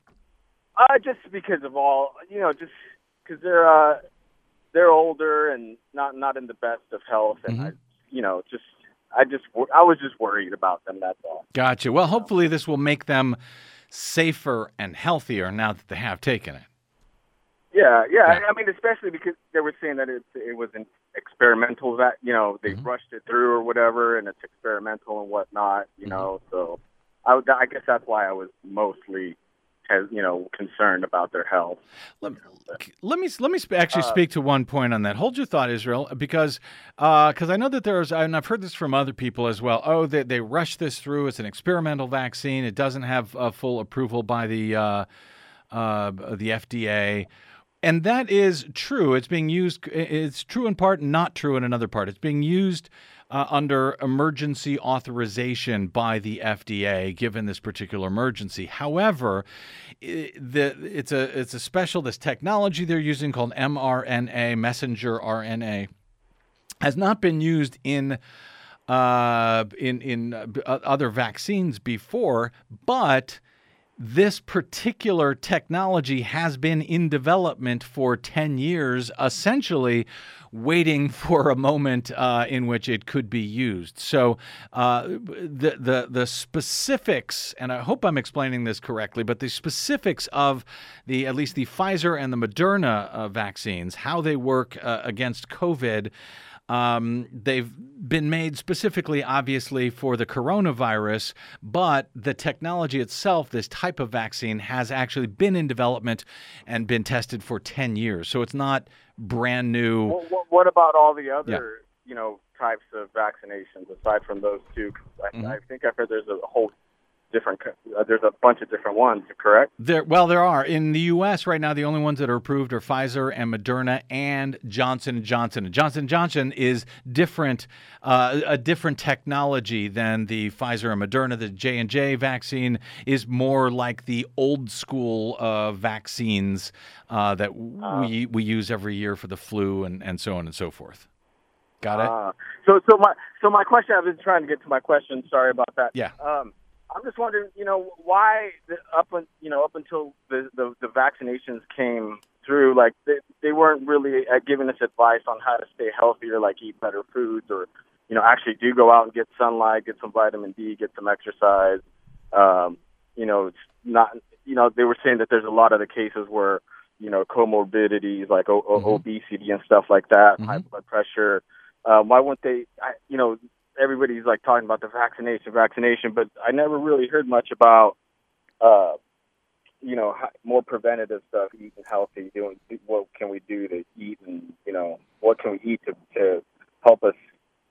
Uh, just because of all, you know, just because they're uh, they're older and not not in the best of health, and Mhm. I, you know, just I just I was just worried about them. That's all. Gotcha. Well, hopefully this will make them safer and healthier now that they have taken it. Yeah, yeah. Yeah. I mean, especially because they were saying that it it was an experimental that you know they Mhm. rushed it through or whatever, and it's experimental and whatnot. You Mhm. know, so I would, I guess that's why I was mostly has you know concerned about their health. Let, let me let me sp- actually Uh, speak to one point on that. Hold your thought, Israel, because because I know that there's and I've heard this from other people as well. Oh, they they rush this through. It's an experimental vaccine. It doesn't have uh, full approval by the uh, uh, the FDA. And that is true. It's being used. It's true in part, not true in another part. It's being used uh, under emergency authorization by the FDA, given this particular emergency. However, i the, it's a it's a special this technology they're using called mRNA, messenger RNA, has not been used in uh, in in uh, uh, other vaccines before, but this particular technology has been in development for 10 years, essentially waiting for a moment uh, in which it could be used. So uh, the, the, the specifics, and I hope I'm explaining this correctly, but the specifics of the at least the Pfizer and the Moderna uh, vaccines, how they work uh, against COVID, um, they've been made specifically, obviously, for the coronavirus, but the technology itself, this type of vaccine, has actually been in development and been tested for 10 years. So it's not brand new. What, what, about all the other you know types of vaccinations aside from those two? I, Mhm. I think I've heard there's a whole different. Uh, there's a bunch of different ones. Correct? There, well, there are in the U.S. right now. The only ones that are approved are Pfizer and Moderna and Johnson and Johnson. Johnson Johnson is different, uh, a different technology than the Pfizer and Moderna. The J and J vaccine is more like the old school uh, vaccines uh, that we we use every year for the flu and, and so on and so forth. Got it? Ah. so so my so my question. I've been trying to get to my question. Sorry about that. Yeah. Um, I'm just wondering, you know, why the, up un, you know up until the, the the vaccinations came through, like they they weren't really uh, giving us advice on how to stay healthier, like eat better foods, or you know, actually do go out and get sunlight, get some vitamin D, get some exercise. Um, you know, it's not. You know, they were saying that there's a lot of the cases where you know comorbidities like o- Mhm. obesity and stuff like that, high Mhm. blood pressure. Um, why wouldn't they? I, you know, everybody's like talking about the vaccination, vaccination, but I never really heard much about uh, you know, more preventative stuff, eating healthy, doing what can we do to eat, and you know, what can we eat to to help us?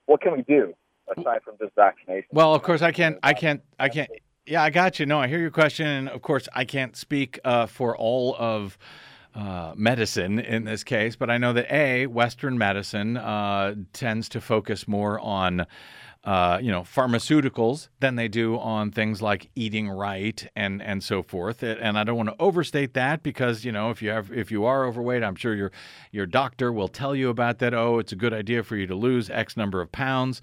What can we do aside from just vaccination? Well, of course, I can't. I can't. I can't. Yeah, I got you. No, I hear your question, and of course, I can't speak uh, for all of uh, medicine in this case, but I know that a Western medicine uh, tends to focus more on. Uh, you know, pharmaceuticals than they do on things like eating right and and so forth. And I don't want to overstate that because you know, if you have if you are overweight, I'm sure your your doctor will tell you about that. Oh, it's a good idea for you to lose X number of pounds.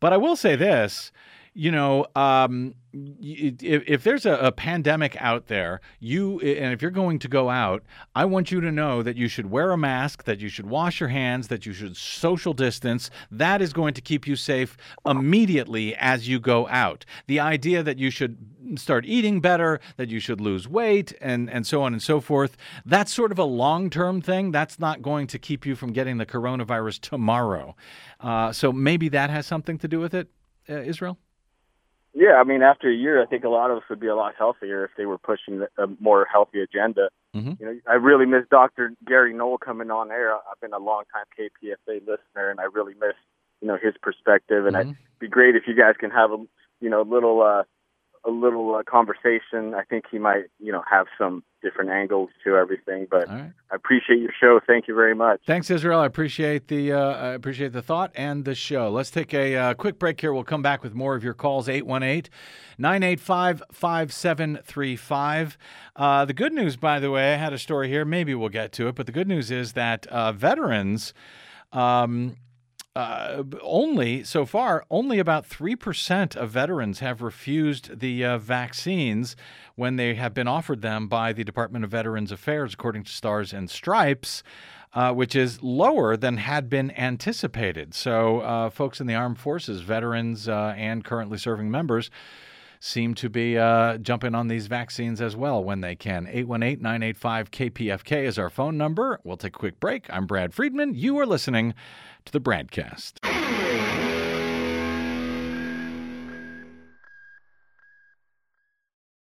But I will say this you know, um, if, if there's a, a pandemic out there, you and if you're going to go out, I want you to know that you should wear a mask, that you should wash your hands, that you should social distance. That is going to keep you safe immediately as you go out. The idea that you should start eating better, that you should lose weight, and and so on and so forth. That's sort of a long-term thing. That's not going to keep you from getting the coronavirus tomorrow. Uh, so maybe that has something to do with it, uh, Israel. Yeah, I mean, after a year, I think a lot of us would be a lot healthier if they were pushing a more healthy agenda. Mhm. You know, I really miss Dr. Gary Null coming on air. I've been a long time KPFA listener, and I really miss you know his perspective. And it'd be great if you guys can have a you know little uh, a little uh, conversation. I think he might you know have some different angles to everything. But right. I appreciate your show. Thank you very much. Thanks, Israel. I appreciate the uh, I appreciate the thought and the show. Let's take a uh, quick break here. We'll come back with more of your calls 818-985-5735. Uh, the good news, by the way, I had a story here. Maybe we'll get to it, but the good news is that uh, veterans. Um, uh, only so far, only about 3% of veterans have refused the uh, vaccines when they have been offered them by the Department of Veterans Affairs, according to Stars and Stripes, uh, which is lower than had been anticipated. So, uh, folks in the armed forces, veterans, uh, and currently serving members, seem to be uh, jumping on these vaccines as well when they can. 818 985 KPFK is our phone number. We'll take a quick break. I'm Brad Friedman. You are listening to the BradCast.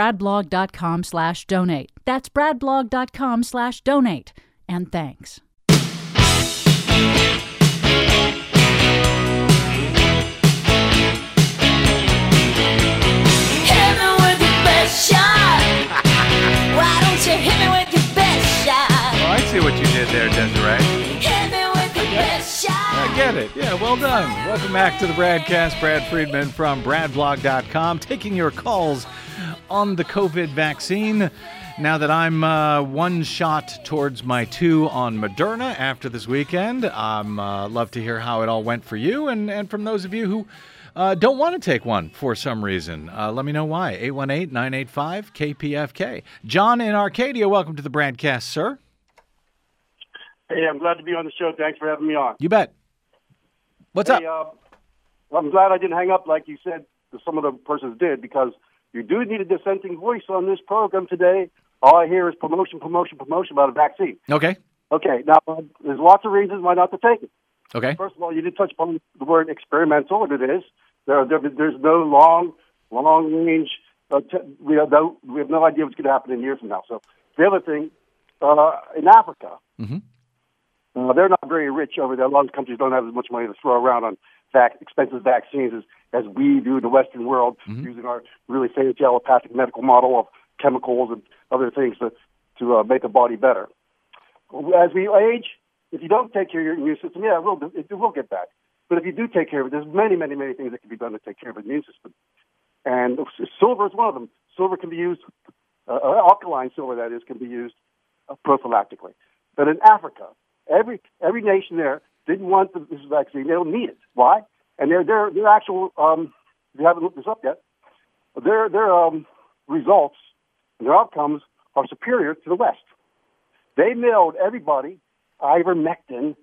bradblog.com slash donate. That's bradblog.com slash donate. And thanks. Hit me with your best shot. Why don't you hit me with your best shot? Oh, I see what you did there, Desiree. Hit me with your best shot. I get it. Yeah, well done. Welcome back to the broadcast. Brad Friedman from bradblog.com taking your calls on the COVID vaccine. Now that I'm uh, one shot towards my two on Moderna after this weekend, I'm uh, love to hear how it all went for you and, and from those of you who uh, don't want to take one for some reason. Uh, let me know why. 818 985 KPFK. John in Arcadia, welcome to the broadcast, sir. Hey, I'm glad to be on the show. Thanks for having me on. You bet. What's hey, up? Uh, I'm glad I didn't hang up like you said some of the persons did because you do need a dissenting voice on this program today. All I hear is promotion, promotion, promotion about a vaccine. Okay. Okay, now there's lots of reasons why not to take it. Okay. First of all, you did touch upon the word experimental, and it is. There, there there's no long, long range. Uh, t- we have no, we have no idea what's going to happen in a year from now. So the other thing, uh, in Africa, Mhm. uh, they're not very rich over there. A lot of countries don't have as much money to throw around on vac- expensive vaccines as, as we do in the Western world, using our really fancy allopathic medical model of chemicals and other things to to uh, make the body better. As we age, if you don't take care of your immune system, yeah, it will, it, it will get back. But if you do take care of it, there's many, many, many things that can be done to take care of the immune system. And silver is one of them. Silver can be used, uh, uh, alkaline silver that is, can be used uh, prophylactically. But in Africa, every every nation there didn't want the, this vaccine. They don't need it. Why? And their their their actual um, if you haven't looked this up yet, their their um, results and their outcomes are superior to the West. They mailed everybody ivermectin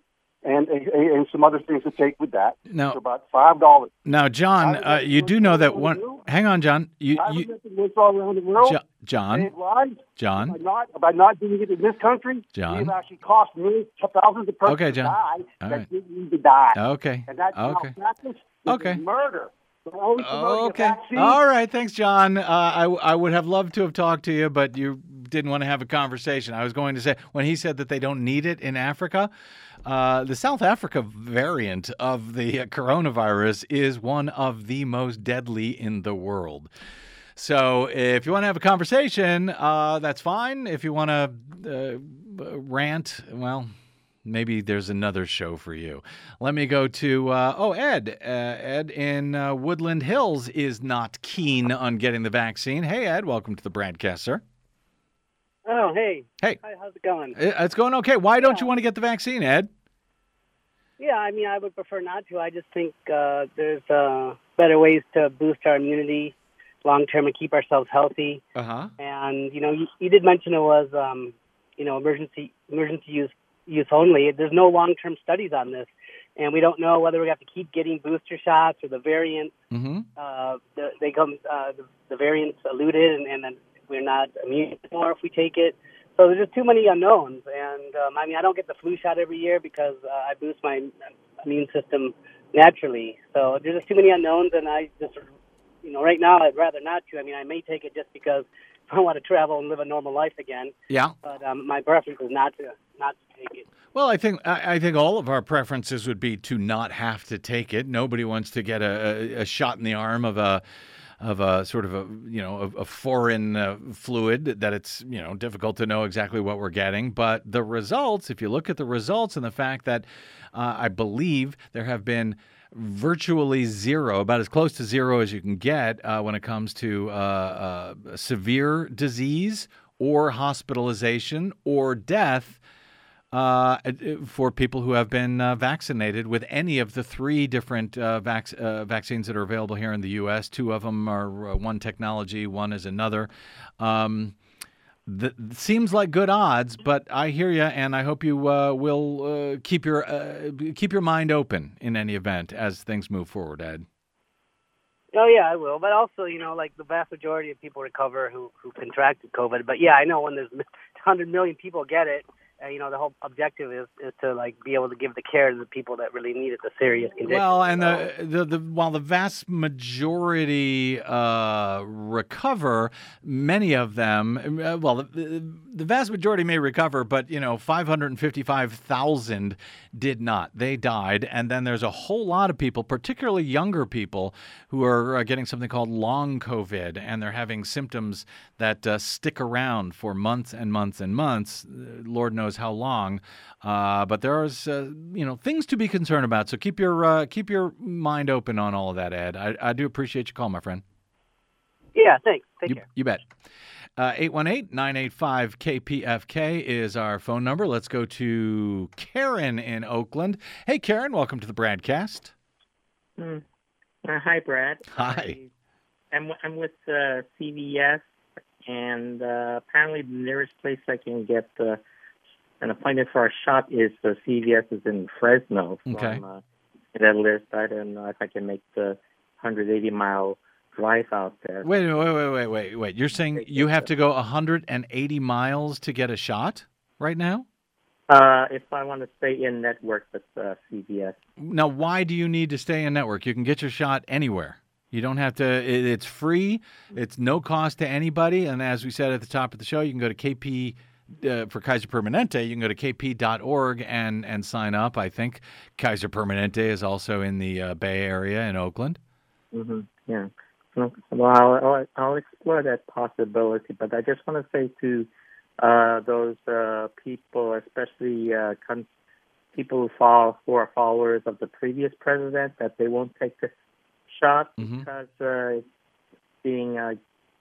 and and some other things to take with that Now- for about five dollars. Now, John, uh, you do know that one. Hang on, John. You, you all around the world. Jo- John, lives. By John. not by not doing it in this country, John. we've actually cost millions, thousands of persons Okay, John. to die All that right. didn't need to die. Okay. And that's Okay. malpractice. Okay. murder. They're only promoting a Okay. All right. Thanks, John. Uh, I, I would have loved to have talked to you, but you didn't want to have a conversation. I was going to say, when he said that they don't need it in Africa, uh, the South Africa variant of the uh, coronavirus is one of the most deadly in the world. So if you want to have a conversation, uh, that's fine. If you want to uh, rant, well, maybe there's another show for you. Let me go to uh, oh Ed. Uh, Ed in uh, Woodland Hills is not keen on getting the vaccine. Hey Ed, welcome to the broadcast, sir. Oh, hey. Hey. Hi, how's it going? Uh, It's going okay. Why don't you want to get the vaccine, Ed? Yeah, I mean, I would prefer not to. I just think uh, there's uh, better ways to boost our immunity long term and keep ourselves healthy. Uh huh. And you know, you, you did mention it was, um, you know, emergency emergency use use only. There's no long term studies on this, and we don't know whether we have to keep getting booster shots or the variants. Mm-hmm. Uh, the, they come, uh, the, the variants eluded, and, and then we're not immune anymore if we take it. So there's just too many unknowns, and um, I mean, I don't get the flu shot every year because uh, I boost my immune system naturally. So there's just too many unknowns, and I just, you know, right now I'd rather not to. I mean, I may take it just because I want to travel and live a normal life again. Yeah. But um, my preference is not to not to take it. Well, I think I, I think all of our preferences would be to not have to take it. Nobody wants to get a, a, a shot in the arm of a of a sort of a you know a, a foreign uh, fluid that it's you know difficult to know exactly what we're getting. But the results, if you look at the results and the fact that uh, I believe there have been virtually zero, about as close to zero as you can get uh, when it comes to uh, uh, severe disease or hospitalization or death uh, for people who have been uh, vaccinated with any of the three different uh, vac- uh, vaccines that are available here in the U.S. Two of them are uh, one technology, one is another. Um, seems like good odds, but I hear you, and I hope you uh, will uh, keep your uh, keep your mind open in any event as things move forward, Ed. Oh yeah, I will. But also, you know, like the vast majority of people recover who who contracted COVID. But yeah, I know when there's 100 million people get it, uh, you know, the whole objective is is to like be able to give the care to the people that really need it, the serious conditions. Well, and the, the the while the vast majority uh, recover, many of them, uh, well, the, the vast majority may recover, but you know, five hundred and fifty-five thousand did not. They died, and then there's a whole lot of people, particularly younger people, who are uh, getting something called long COVID, and they're having symptoms that uh, stick around for months and months and months. Uh, Lord knows how long. Uh, but there's uh, you know things to be concerned about. So keep your uh, keep your mind open on all of that, Ed. I, I do appreciate your call, my friend. yeah, thanks. Take You, care. you bet. Uh, 818-985-KPFK is our phone number. Let's go to Karen in Oakland. Hey, Karen, welcome to the broadcast. Mm. Uh, hi, Brad. Hi. I'm I'm with uh, CVS, and uh, apparently the nearest place I can get uh, an appointment for a shot is uh, CVS is in Fresno. So Okay. Uh, that list. I don't know if I can make the 180 mile drive out there. Wait, wait, wait, wait, wait, wait. You're saying you have to go 180 miles to get a shot right now? Uh, if I want to stay in network with uh, CVS. Now, why do you need to stay in network? You can get your shot anywhere. You don't have to. It, it's free. It's no cost to anybody. And as we said at the top of the show, you can go to KP uh, for Kaiser Permanente. You can go to kp.org and and sign up. I think Kaiser Permanente is also in the uh, Bay Area in Oakland. hmm Yeah. Well, I'll, I'll, explore that possibility, but I just want to say to uh, those uh, people, especially uh, con- people who fall who are followers of the previous president, that they won't take the shot Mhm. because uh, it's being uh,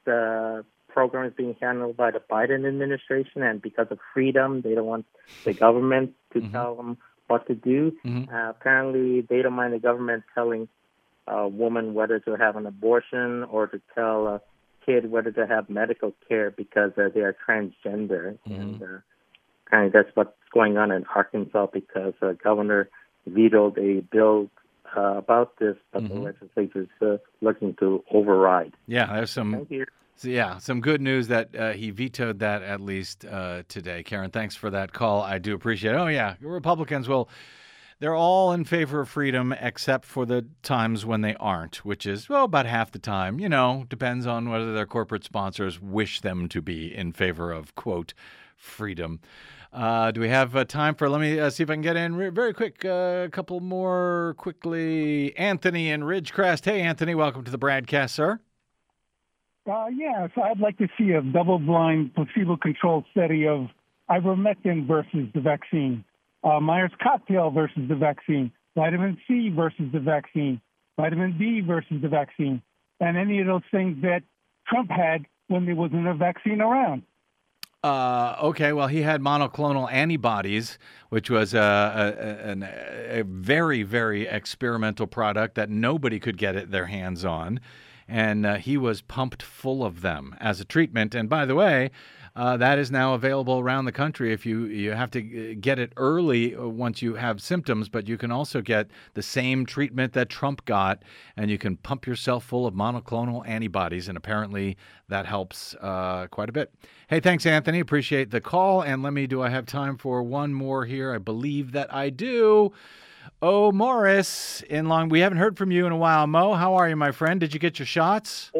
the program is being handled by the Biden administration, and because of freedom, they don't want the government to tell them what to do. Mhm. Uh, apparently, they don't mind the government telling a woman whether to have an abortion or to tell a kid whether to have medical care because uh, they are transgender, and uh, kind of that's what's going on in Arkansas because uh, governor vetoed a bill uh, about this, but the Mhm. legislature is uh, looking to override. Yeah, there's some. So, yeah, some good news that uh, he vetoed that at least uh, today. Karen, thanks for that call. I do appreciate it. Oh, yeah, Republicans will. They're all in favor of freedom except for the times when they aren't, which is, well, about half the time. You know, depends on whether their corporate sponsors wish them to be in favor of, quote, freedom. Uh, do we have uh, time for? Let me uh, see if I can get in re- very quick. uh, A couple more quickly. Anthony in Ridgecrest. Hey, Anthony, welcome to the broadcast, sir. Uh, yeah, so I'd like to see a double-blind, placebo-controlled study of ivermectin versus the vaccine, uh, Myers cocktail versus the vaccine, vitamin C versus the vaccine, vitamin D versus the vaccine, and any of those things that Trump had when there wasn't a vaccine around. Uh, okay, well, he had monoclonal antibodies, which was a, a, an- a very, very experimental product that nobody could get their hands on. And uh, he was pumped full of them as a treatment. And by the way, uh, that is now available around the country. If you you have to uh, get it early uh, once you have symptoms, but you can also get the same treatment that Trump got, and you can pump yourself full of monoclonal antibodies, and apparently that helps uh, quite a bit. Hey, thanks, Anthony. Appreciate the call. And let me do I have time for one more here? I believe that I do. Oh, Morris in Long. We haven't heard from you in a while, Mo. How are you, my friend? Did you get your shots?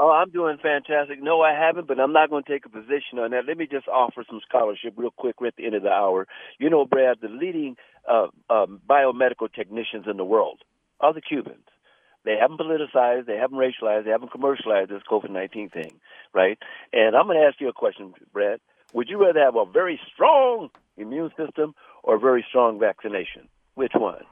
Oh, I'm doing fantastic. No, I haven't, but I'm not going to take a position on that. Let me just offer some scholarship real quick right at the end of the hour. You know, Brad, the leading uh, um, biomedical technicians in the world are the Cubans. They haven't politicized, they haven't racialized, they haven't commercialized this COVID 19 thing, right? And I'm going to ask you a question, Brad. Would you rather have a very strong immune system or a very strong vaccination? Which one?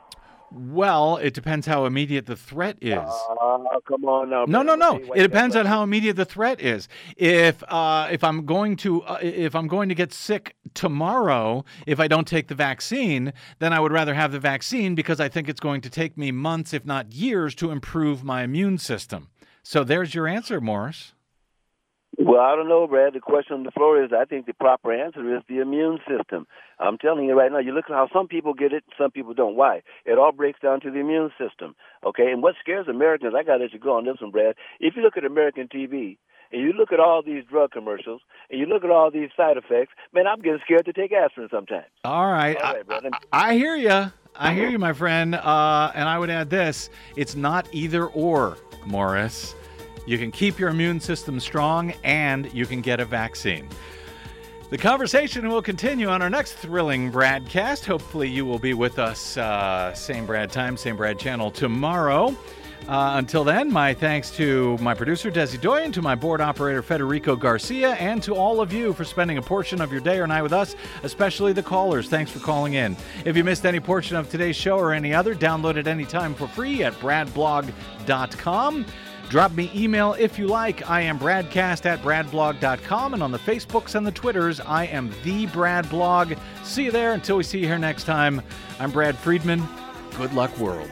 Well, it depends how immediate the threat is. Uh, come on now. No, no, no. tell you why It depends on how immediate the threat is. If uh, if I'm going to uh, if I'm going to get sick tomorrow if I don't take the vaccine, then I would rather have the vaccine because I think it's going to take me months, if not years, to improve my immune system. So there's your answer, Morris. Well, I don't know, Brad. The question on the floor is I think the proper answer is the immune system. I'm telling you right now, you look at how some people get it, some people don't. Why? It all breaks down to the immune system. Okay? And what scares Americans, I got to let you go on this one, Brad. If you look at American TV, and you look at all these drug commercials, and you look at all these side effects, man, I'm getting scared to take aspirin sometimes. All right. All I- right, brother. I hear you. I hear you, my friend. Uh, and I would add this it's not either or, Morris. You can keep your immune system strong and you can get a vaccine. The conversation will continue on our next thrilling broadcast. Hopefully, you will be with us, uh, same Brad time, same Brad channel tomorrow. Uh, until then, my thanks to my producer, Desi Doyen, to my board operator, Federico Garcia, and to all of you for spending a portion of your day or night with us, especially the callers. Thanks for calling in. If you missed any portion of today's show or any other, download it anytime for free at bradblog.com. Drop me email if you like. I am bradcast at bradblog.com. And on the Facebooks and the Twitters, I am the Brad Blog. See you there. Until we see you here next time, I'm Brad Friedman. Good luck, world.